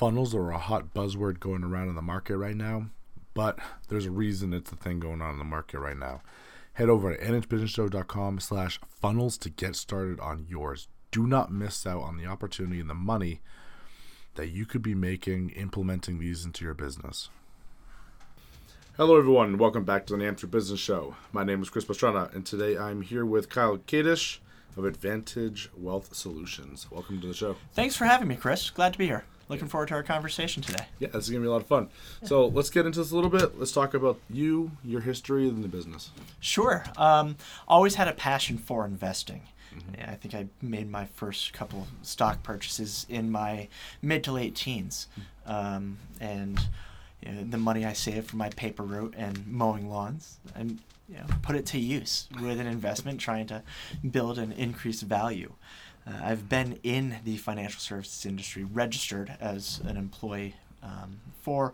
funnels are a hot buzzword going around in the market right now, but there's a reason it's the thing going on in the market right now. Head over to nhbusinessshow.com slash funnels to get started on yours. Do not miss out on the opportunity and the money that you could be making implementing these into your business. Hello, everyone. Welcome back to the NH Business Show. My name is Chris Pastrana, and today I'm here with Kyle Kadish of Advantage Wealth Solutions. Welcome to the show. Thanks for having me, Chris. Glad to be here. Looking forward to our conversation today. Yeah, this is going to be a lot of fun. So let's get into this a little bit. Let's talk about you, your history, and the business. Sure. Um, always had a passion for investing. Mm-hmm. I think I made my first couple stock purchases in my mid to late teens. Mm-hmm. Um, and you know, the money I saved from my paper route and mowing lawns, and you know, put it to use with an investment trying to build and increase value. Uh, I've been in the financial services industry, registered as an employee um, for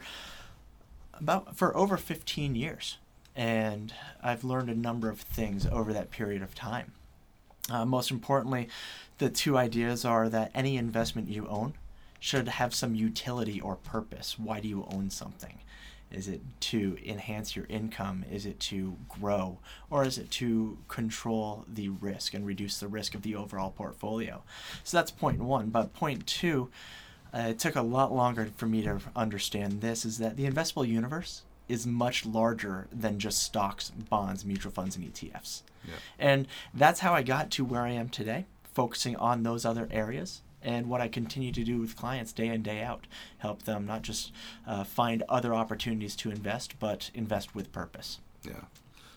about for over 15 years, and I've learned a number of things over that period of time. Uh, most importantly, the two ideas are that any investment you own should have some utility or purpose. Why do you own something? Is it to enhance your income? Is it to grow? Or is it to control the risk and reduce the risk of the overall portfolio? So that's point one. But point two, uh, it took a lot longer for me to understand this is that the investable universe is much larger than just stocks, bonds, mutual funds, and ETFs. Yeah. And that's how I got to where I am today, focusing on those other areas and what I continue to do with clients day in, day out. Help them not just uh, find other opportunities to invest, but invest with purpose. Yeah.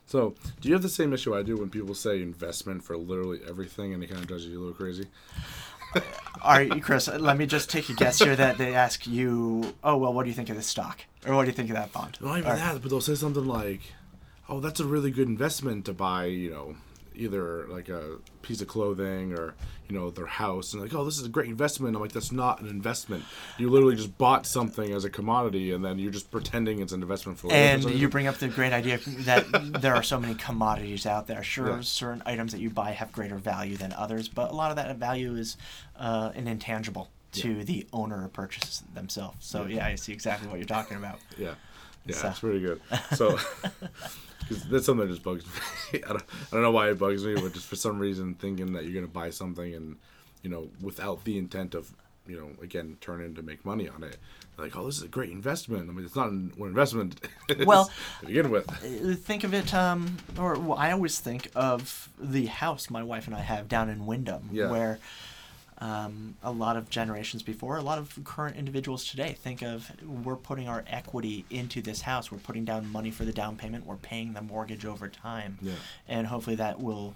So, do you have the same issue I do when people say investment for literally everything and it kind of drives you a little crazy? All right, Chris, let me just take a guess here that they ask you, oh, well, what do you think of this stock? Or what do you think of that bond? Not even that, but they'll say something like, oh, that's a really good investment to buy, you know, either like a piece of clothing or you know their house and like oh this is a great investment i'm like that's not an investment you literally just bought something as a commodity and then you're just pretending it's an investment for and you bring up the great idea that there are so many commodities out there sure yeah. certain items that you buy have greater value than others but a lot of that value is uh, an intangible to yeah. the owner or purchases themselves so yeah. yeah i see exactly what you're talking about yeah yeah, so. it's pretty good. So, because that's something that just bugs me. I don't, I don't know why it bugs me, but just for some reason, thinking that you're gonna buy something and, you know, without the intent of, you know, again, turning to make money on it. Like, oh, this is a great investment. I mean, it's not an investment. well, to begin with. Uh, think of it, um, or well, I always think of the house my wife and I have down in Windham, yeah. where um, a lot of generations before, a lot of current individuals today think of we're putting our equity into this house, we're putting down money for the down payment, we're paying the mortgage over time, yeah. and hopefully that will.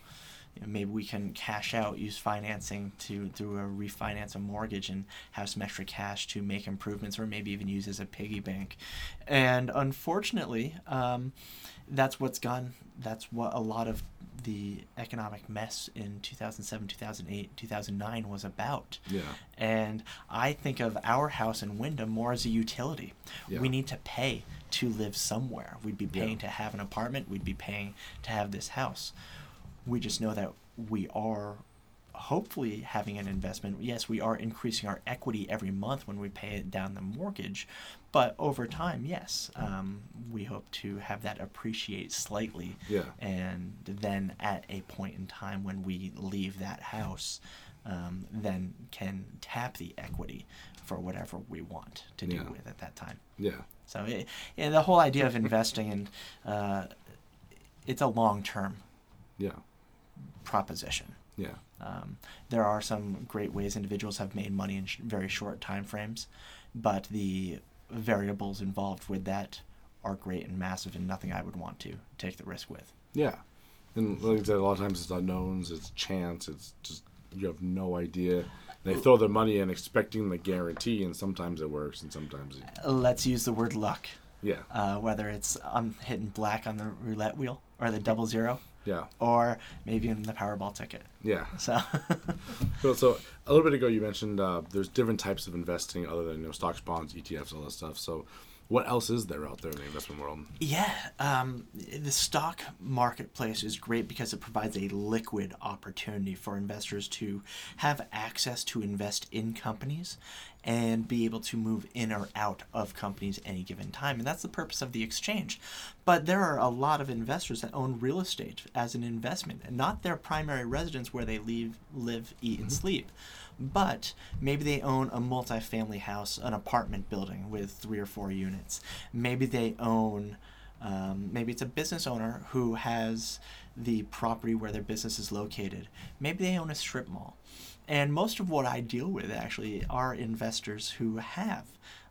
Maybe we can cash out, use financing to through a refinance a mortgage and have some extra cash to make improvements, or maybe even use as a piggy bank. And unfortunately, um, that's what's gone. That's what a lot of the economic mess in 2007, 2008, 2009 was about. Yeah. And I think of our house in Windham more as a utility. Yeah. We need to pay to live somewhere. We'd be paying yeah. to have an apartment, we'd be paying to have this house. We just know that we are hopefully having an investment. Yes, we are increasing our equity every month when we pay it down the mortgage, but over time, yes, um, we hope to have that appreciate slightly. Yeah. And then at a point in time when we leave that house, um, then can tap the equity for whatever we want to do yeah. with at that time. Yeah. So it, yeah, the whole idea of investing and uh, it's a long term. Yeah. Proposition. Yeah. Um, there are some great ways individuals have made money in sh- very short time frames, but the variables involved with that are great and massive and nothing I would want to take the risk with. Yeah. And like I said, a lot of times it's unknowns, it's chance, it's just you have no idea. They throw their money in expecting the guarantee, and sometimes it works, and sometimes it... Let's use the word luck. Yeah. Uh, whether it's I'm hitting black on the roulette wheel or the double zero. Yeah. Or maybe in the Powerball ticket. Yeah. So. so, so a little bit ago you mentioned uh, there's different types of investing other than you know stocks, bonds, ETFs, all that stuff. So, what else is there out there in the investment world? Yeah, um, the stock marketplace is great because it provides a liquid opportunity for investors to have access to invest in companies and be able to move in or out of companies any given time. And that's the purpose of the exchange. But there are a lot of investors that own real estate as an investment, and not their primary residence where they live, live eat, and sleep. But maybe they own a multifamily house, an apartment building with three or four units. Maybe they own um, maybe it's a business owner who has the property where their business is located. Maybe they own a strip mall. And most of what I deal with actually are investors who have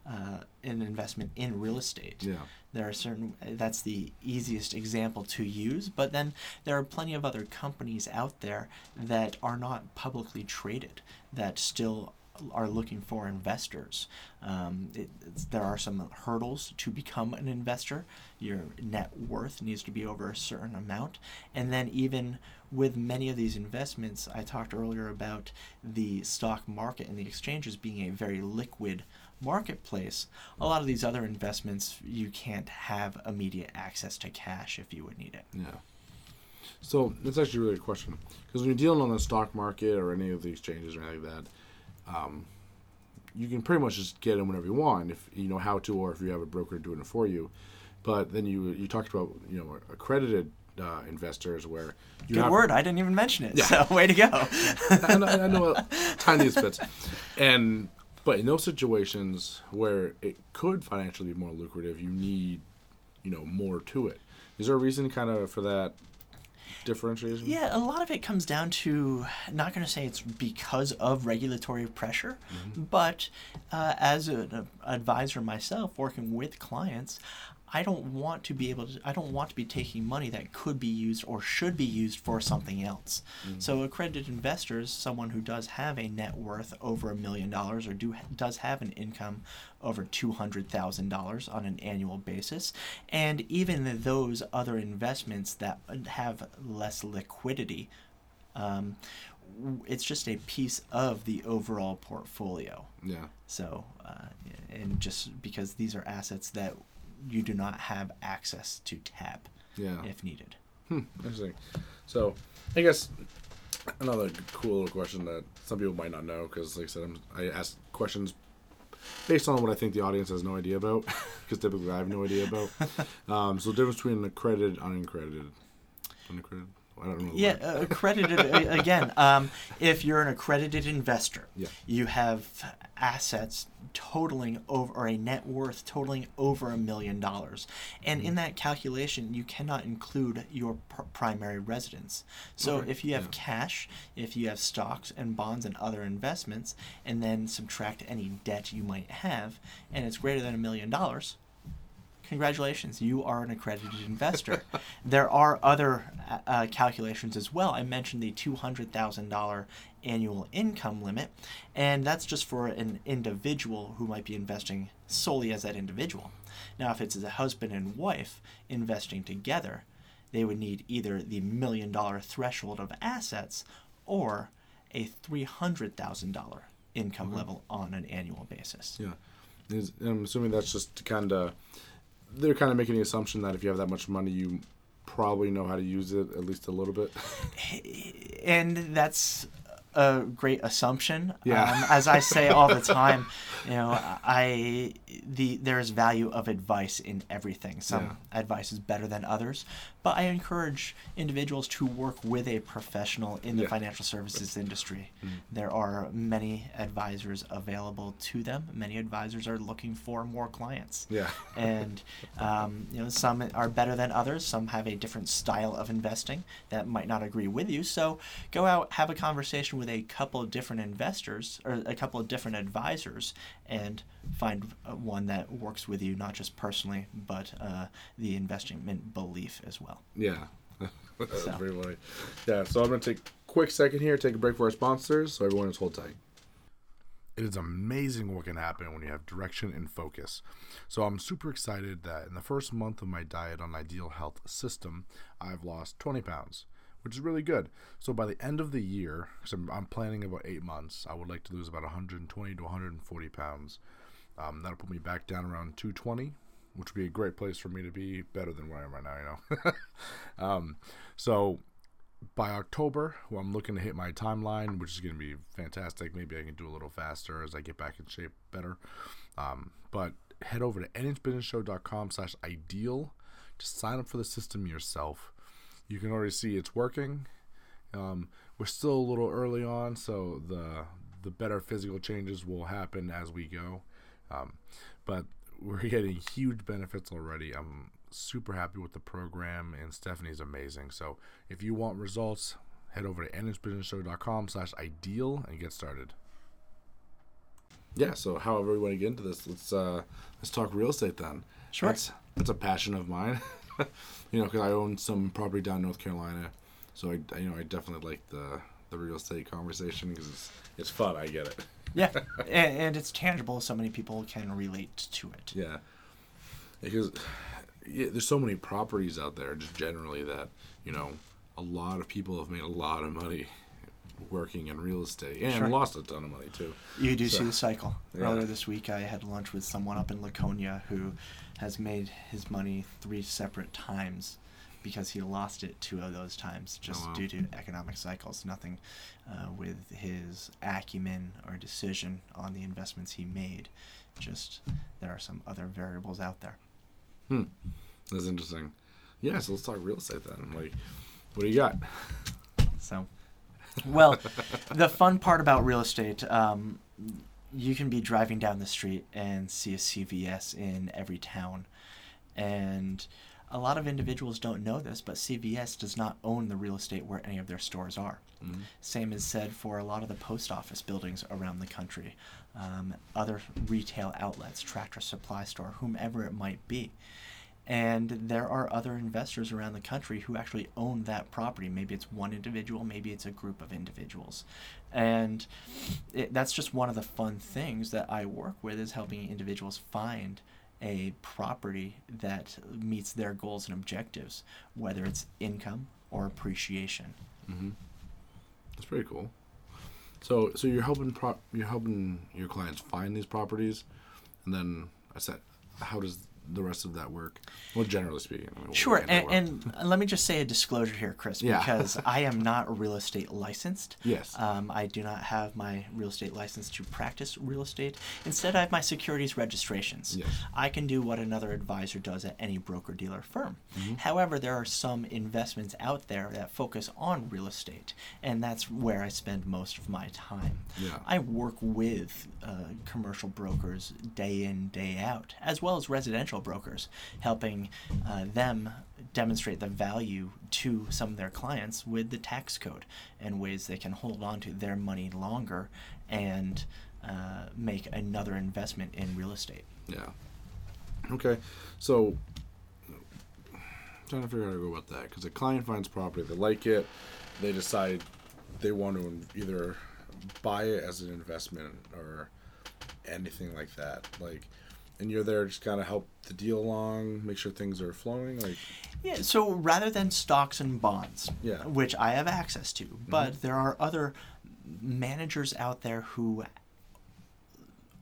uh, an investment in real estate. Yeah. There are certain, that's the easiest example to use, but then there are plenty of other companies out there that are not publicly traded that still are looking for investors. Um, it, there are some hurdles to become an investor. Your net worth needs to be over a certain amount. And then, even with many of these investments, I talked earlier about the stock market and the exchanges being a very liquid marketplace. A lot of these other investments, you can't have immediate access to cash if you would need it. Yeah. So that's actually a really a question because when you're dealing on the stock market or any of the exchanges or anything like that, um, you can pretty much just get in whenever you want if you know how to, or if you have a broker doing it for you. But then you you talked about you know accredited uh, investors where you Good have, word. I didn't even mention it. Yeah. So way to go. I know, I know tiniest bits, and but in those situations where it could financially be more lucrative, you need you know more to it. Is there a reason kind of for that differentiation? Yeah, a lot of it comes down to not going to say it's because of regulatory pressure, but uh, as an advisor myself, working with clients, I don't want to be able to. I don't want to be taking money that could be used or should be used for something else. So, accredited investors, someone who does have a net worth over a million dollars or do does have an income over two hundred thousand dollars on an annual basis, and even those other investments that have less liquidity. Um, it's just a piece of the overall portfolio. Yeah. So, uh, and just because these are assets that you do not have access to tap Yeah. if needed. Hmm, interesting. So, I guess another cool little question that some people might not know because, like I said, I'm, I ask questions based on what I think the audience has no idea about because typically I have no idea about. Um, so, the difference between accredited, unaccredited, unaccredited. I don't know. Yeah, uh, accredited uh, again. Um, if you're an accredited investor, Yeah. you have assets totaling over or a net worth totaling over a million dollars, and Mm-hmm. in that calculation, you cannot include your pr- primary residence. So Okay, if you have yeah. cash, if you have stocks and bonds and other investments, and then subtract any debt you might have, and it's greater than a million dollars, congratulations, you are an accredited investor. there are other uh, uh, calculations as well. I mentioned the $200,000 annual income limit, and that's just for an individual who might be investing solely as that individual. Now, if it's a husband and wife investing together, they would need either the million dollar threshold of assets or a $300,000 income level on an annual basis. Yeah. Is, I'm assuming that's just to kind of, they're kind of making the assumption that if you have that much money, you probably know how to use it at least a little bit. and that's a great assumption. Yeah. Um, as I say all the time, you know, I the there is value of advice in everything. Some advice is better than others, but I encourage individuals to work with a professional in the Yeah. financial services industry. There are many advisors available to them. Many advisors are looking for more clients Yeah. and um, you know some are better than others some have a different style of investing that might not agree with you so go out have a conversation with a couple of different investors or a couple of different advisors and find uh, one that works with you not just personally but uh, the investment belief as well Yeah. That's So. pretty funny. Yeah, so I'm going to take a quick second here, take a break for our sponsors, so everyone is hold tight. It is amazing what can happen when you have direction and focus. So I'm super excited that in the first month of my diet on Ideal Health System, I've lost 20 pounds, which is really good. So by the end of the year, because I'm, planning about eight months, I would like to lose about 120 to 140 pounds. Um, that'll put me back down around 220, which would be a great place for me to be, better than where I am right now, you know. um, so by October, well, I'm looking to hit my timeline, which is going to be fantastic. Maybe I can do a little faster as I get back in shape better. Um, but head over to nhbusinessshow.com slash ideal to sign up for the system yourself. You can already see it's working. Um, we're still a little early on, so the the better physical changes will happen as we go. Um, but we're getting huge benefits already. I'm super happy with the program, and Stephanie's amazing. So if you want results, head over to nhbusinessshow.com slash ideal and get started. Yeah, so however we want to get into this, let's uh, let's talk real estate then. Sure. That's, that's a passion of mine. you know, because I own some property down in North Carolina, so I, I you know I definitely like the the real estate conversation because it's it's fun. I get it. Yeah, and, and it's tangible. So many people can relate to it. Yeah, because yeah, there's so many properties out there just generally that you know a lot of people have made a lot of money working in real estate and Sure. lost a ton of money too. You do So- see the cycle. Yeah. Earlier this week, I had lunch with someone up in Laconia who has made his money three separate times because he lost it two of those times just Oh, wow. due to economic cycles. Nothing uh, with his acumen or decision on the investments he made. Just there are some other variables out there. Hmm, that's interesting. Yeah, so let's talk real estate then. Like, what do you got? So, well, the fun part about real estate, um, you can be driving down the street and see a CVS in every town. And a lot of individuals don't know this, but CVS does not own the real estate where any of their stores are. Mhm. Same is said for a lot of the post office buildings around the country, um, other retail outlets, tractor supply store, whomever it might be. And there are other investors around the country who actually own that property. Maybe it's one individual, maybe it's a group of individuals. And it, that's just one of the fun things that I work with is helping individuals find a property that meets their goals and objectives, whether it's income or appreciation. Mm-hmm. That's pretty cool. So, so you're helping pro- you're helping your clients find these properties, and then I said, how does the rest of that work? Well, generally speaking. I mean, we'll Sure, and, and let me just say a disclosure here, Chris, Yeah. because I am not real estate licensed. Yes. Um, I do not have my real estate license to practice real estate. Instead, I have my securities registrations. Yes. I can do what another advisor does at any broker dealer firm. Mm-hmm. However, there are some investments out there that focus on real estate, and that's where I spend most of my time. Yeah. I work with uh, commercial brokers day in, day out, as well as residential brokers, helping uh, them demonstrate the value to some of their clients with the tax code and ways they can hold on to their money longer and uh, make another investment in real estate. Yeah. Okay. So, I'm trying to figure out how to go about that because a client finds property, they like it, they decide they want to either buy it as an investment or anything like that. Like, and you're there just kind of help the deal along, make sure things are flowing. Like, Yeah, so rather than stocks and bonds, Yeah. Mm-hmm. which I have access to, but there are other managers out there who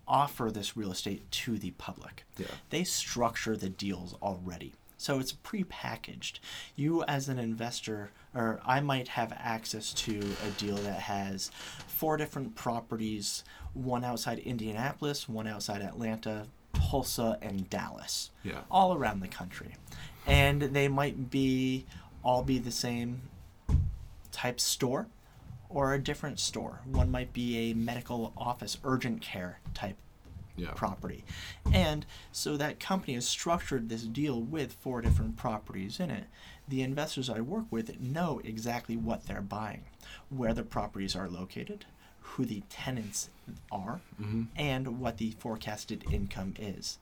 offer this real estate to the public. Yeah. They structure the deals already. So it's pre-packaged. You as an investor or I might have access to a deal that has four different properties, one outside Indianapolis, one outside Atlanta, Tulsa and Dallas Yeah. all around the country. And they might be all be the same type store or a different store. One might be a medical office urgent care type yeah. property. And so that company has structured this deal with four different properties in it. The investors I work with know exactly what they're buying, where the properties are located, who the tenants are, Mm-hmm. and what the forecasted income is.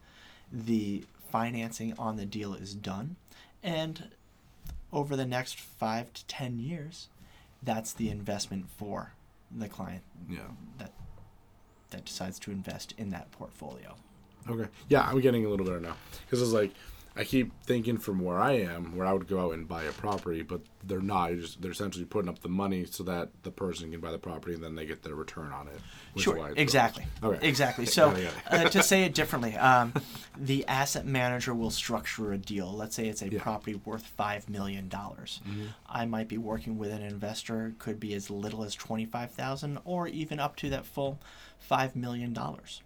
The financing on the deal is done, and over the next five to ten years, that's the investment for the client Yeah. that that decides to invest in that portfolio. Okay. Yeah, I'm getting a little better now because it's like I keep thinking from where I am, where I would go out and buy a property, but they're not. Just, they're essentially putting up the money so that the person can buy the property and then they get their return on it. which is why Sure, exactly. Okay. Exactly. So, uh, to say it differently, um, the asset manager will structure a deal. Let's say it's a Yeah. property worth five million dollars. I might be working with an investor. Could be as little as twenty-five thousand, or even up to that full five million dollars.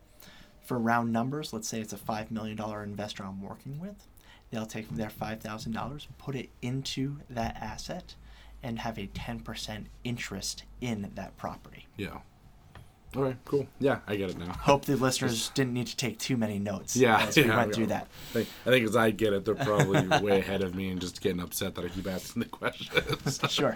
For round numbers, let's say it's a five million dollar investor I'm working with. They'll take their five thousand dollars, put it into that asset, and have a ten percent interest in that property. Yeah. All right, cool. Yeah, I get it now. Hope the listeners didn't need to take too many notes Yeah, as we yeah, went yeah. through that. I think, I think as I get it, they're probably way ahead of me and just getting upset that I keep asking the questions. Sure.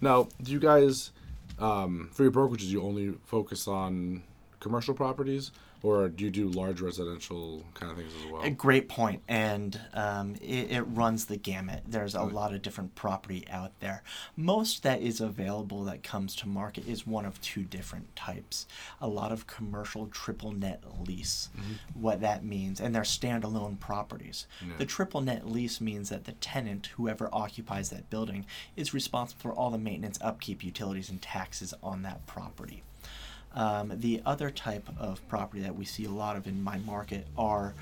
now, do you guys, um, for your brokerages, you only focus on commercial properties, or do you do large residential kind of things as well? A great point, and um, it, it runs the gamut. There's a lot of different property out there. Most that is available that comes to market is one of two different types. A lot of commercial triple net lease. What that means, and they're standalone properties. Yeah. The triple net lease means that the tenant, whoever occupies that building, is responsible for all the maintenance, upkeep, utilities, and taxes on that property. Um, the other type of property that we see a lot of in my market are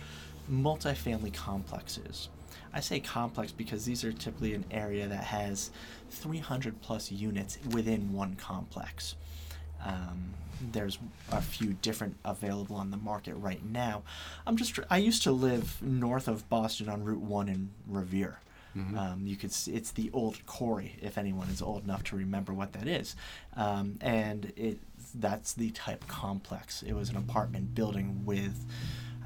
multifamily complexes. I say complex because these are typically an area that has 300 plus units within one complex. Um, there's a few different available on the market right now. I'm just I used to live north of Boston on Route One in Revere. Um, you could see it's the old Corey, if anyone is old enough to remember what that is, um, and it that's the type complex. It was an apartment building with,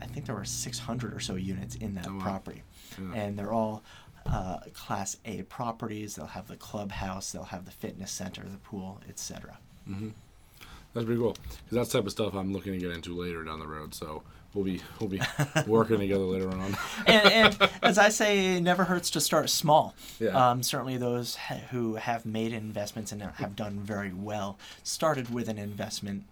I think there were 600 or so units in that Oh, wow. property, Yeah. and they're all uh, Class A properties. They'll have the clubhouse, they'll have the fitness center, the pool, etc. That's pretty cool. Because that's the type of stuff I'm looking to get into later down the road. So we'll be we'll be working together later on. and, and as I say, it never hurts to start small. Yeah. Um, certainly, those who have made investments and have done very well started with an investment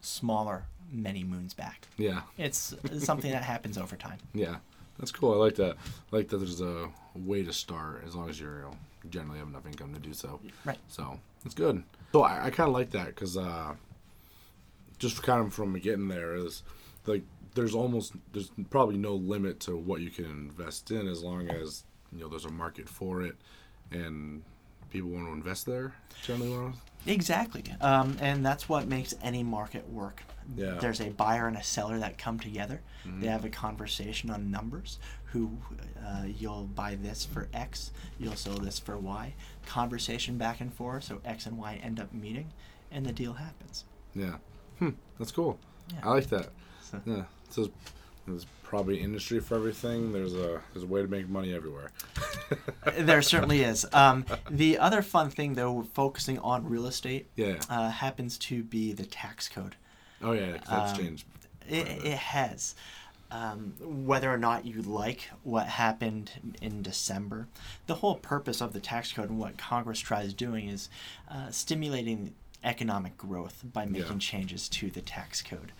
smaller many moons back. yeah, It's something that happens over time. yeah, that's cool. I like that. I like that there's a way to start as long as you're you know, generally have enough income to do so. Right. So it's good. So I, I kind of like that because uh, just kind of from getting there is like there's almost there's probably no limit to what you can invest in as long as you know there's a market for it and people want to invest there. Generally, Exactly. Um, and that's what makes any market work. Yeah. There's a buyer and a seller that come together. They have a conversation on numbers. Who uh, you'll buy this for X, you'll sell this for Y. Conversation back and forth, so X and Y end up meeting, and the deal happens. yeah. Hmm, that's cool. Yeah. I like that. So- Yeah. So there's probably industry for everything. There's a there's a way to make money everywhere. there certainly is. Um, the other fun thing, though, focusing on real estate, Yeah. uh, happens to be the tax code. Oh yeah, that's um, changed. It, it has. Um, whether or not you like what happened in December, the whole purpose of the tax code and what Congress tries doing is uh, stimulating economic growth by making Yeah. changes to the tax code.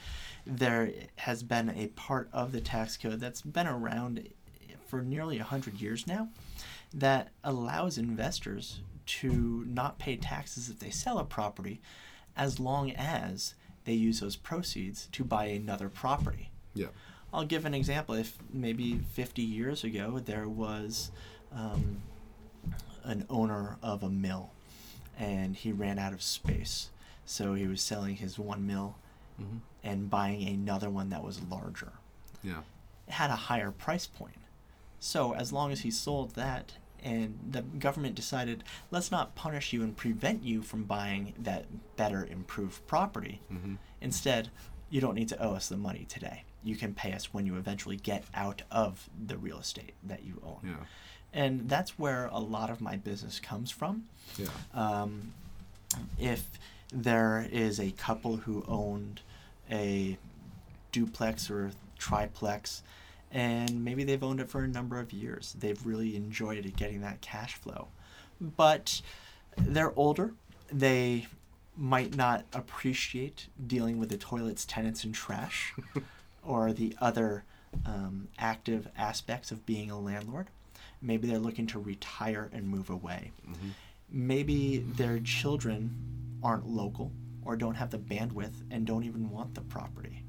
There has been a part of the tax code that's been around for nearly 100 years now that allows investors to not pay taxes if they sell a property as long as they use those proceeds to buy another property. Yeah. I'll give an example. If maybe 50 years ago there was um, an owner of a mill and he ran out of space, so he was selling his one mill Mhm. and buying another one that was larger. Yeah. It had a higher price point. So as long as he sold that and the government decided, let's not punish you and prevent you from buying that better improved property. Mhm. Instead, you don't need to owe us the money today. You can pay us when you eventually get out of the real estate that you own. Yeah. And that's where a lot of my business comes from. Yeah. Um, if there is a couple who owned a duplex or triplex, and maybe they've owned it for a number of years, they've really enjoyed getting that cash flow. But they're older, they might not appreciate dealing with the toilets, tenants, and trash, or the other um, active aspects of being a landlord. Maybe they're looking to retire and move away. Maybe their children aren't local or don't have the bandwidth and don't even want the property.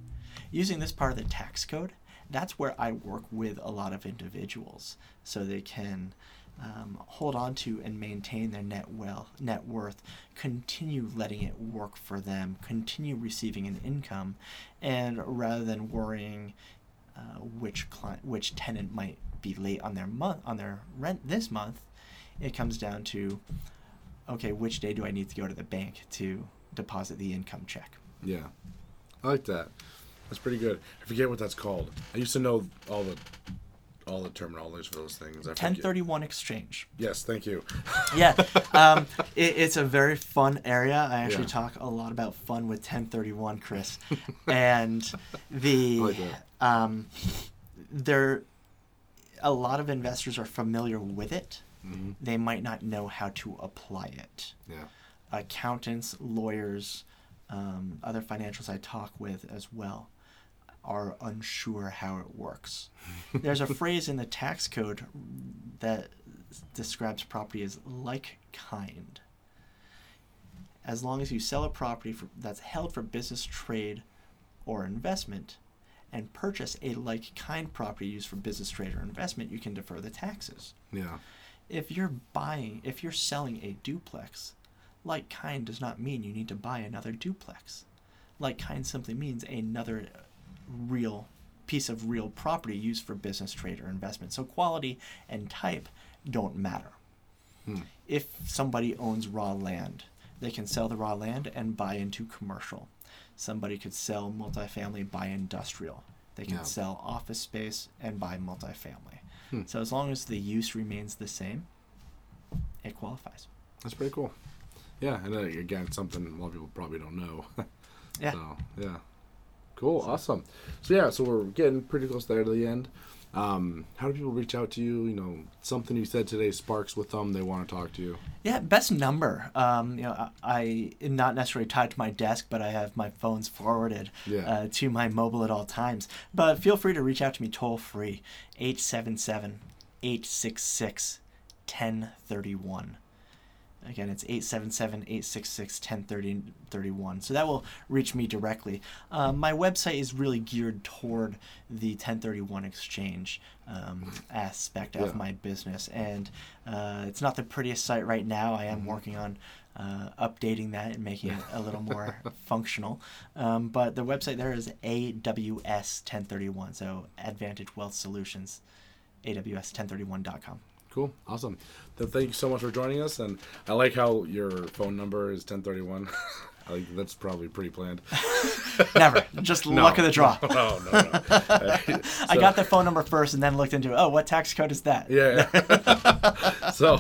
Using this part of the tax code, that's where I work with a lot of individuals so they can um, hold on to and maintain their net well net worth, continue letting it work for them, continue receiving an income, and rather than worrying uh, which client, which tenant might be late on their month on their rent this month, it comes down to okay, which day do I need to go to the bank to deposit the income check? Yeah, I like that. That's pretty good. I forget what that's called. I used to know all the all the terminologies for those things. I forget. 1031 exchange. Yes, thank you. yeah, um, it, it's a very fun area. I actually Yeah. talk a lot about fun with 1031, Chris, and the like um, there, a lot of investors are familiar with it. Mm-hmm. They might not know how to apply it. Yeah. Accountants, lawyers, um, other financials I talk with as well are unsure how it works. There's a phrase in the tax code that describes property as like kind. As long as you sell a property for, that's held for business, trade, or investment, and purchase a like kind property used for business, trade, or investment, you can defer the taxes. Yeah. If you're buying, if you're selling a duplex, like kind does not mean you need to buy another duplex. Like kind simply means another real piece of real property used for business, trade, or investment. So quality and type don't matter. If somebody owns raw land, they can sell the raw land and buy into commercial. Somebody could sell multifamily, buy industrial. They can Yeah. sell office space and buy multifamily. So as long as the use remains the same, it qualifies. That's pretty cool. Yeah, and uh, again, something a lot of people probably don't know. Yeah. So yeah, cool, awesome. So yeah, so we're getting pretty close there to the end. Um, how do people reach out to you? You know, something you said today sparks with them. They want to talk to you. Yeah, best number. Um, you know, I, I am not necessarily tied to my desk, but I have my phones forwarded Yeah. uh, to my mobile at all times. But feel free to reach out to me toll free, 877 866 1031. Again, it's 877-866-1031. So that will reach me directly. Um, my website is really geared toward the 1031 exchange um, aspect of my business. And uh, it's not the prettiest site right now. I am working on uh, updating that and making it a little more functional. Um, but the website there is AWS 1031. So Advantage Wealth Solutions, AWS1031.com. Cool, awesome. Then thank you so much for joining us, and I like how your phone number is ten thirty one. I think that's probably pretty planned. Never. Just luck of the draw. No, no, no. I got the phone number first and then looked into, oh, what tax code is that? Yeah. yeah. so,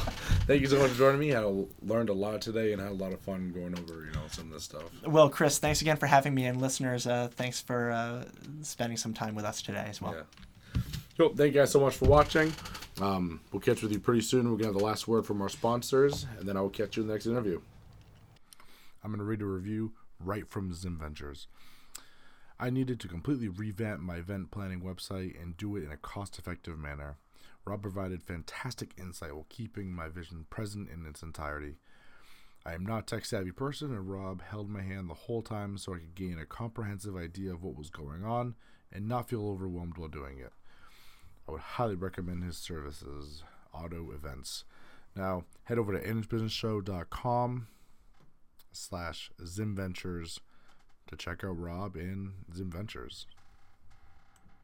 thank you so much for joining me. I learned a lot today and had a lot of fun going over, you know, some of this stuff. Well, Chris, thanks again for having me, and listeners, uh, thanks for uh, spending some time with us today as well. Yeah. Cool. Thank you guys so much for watching. Um, we'll catch with you pretty soon. We're gonna have the last word from our sponsors, and then I will catch you in the next interview. I'm gonna read a review right from Zim Ventures. I needed to completely revamp my event planning website and do it in a cost-effective manner. Rob provided fantastic insight while keeping my vision present in its entirety. I am not a tech savvy person, and Rob held my hand the whole time so I could gain a comprehensive idea of what was going on and not feel overwhelmed while doing it. I would highly recommend his services, Auto Events. Now, head over to nhbusinessshow.com slash Zim Ventures to check out Rob in Zim Ventures.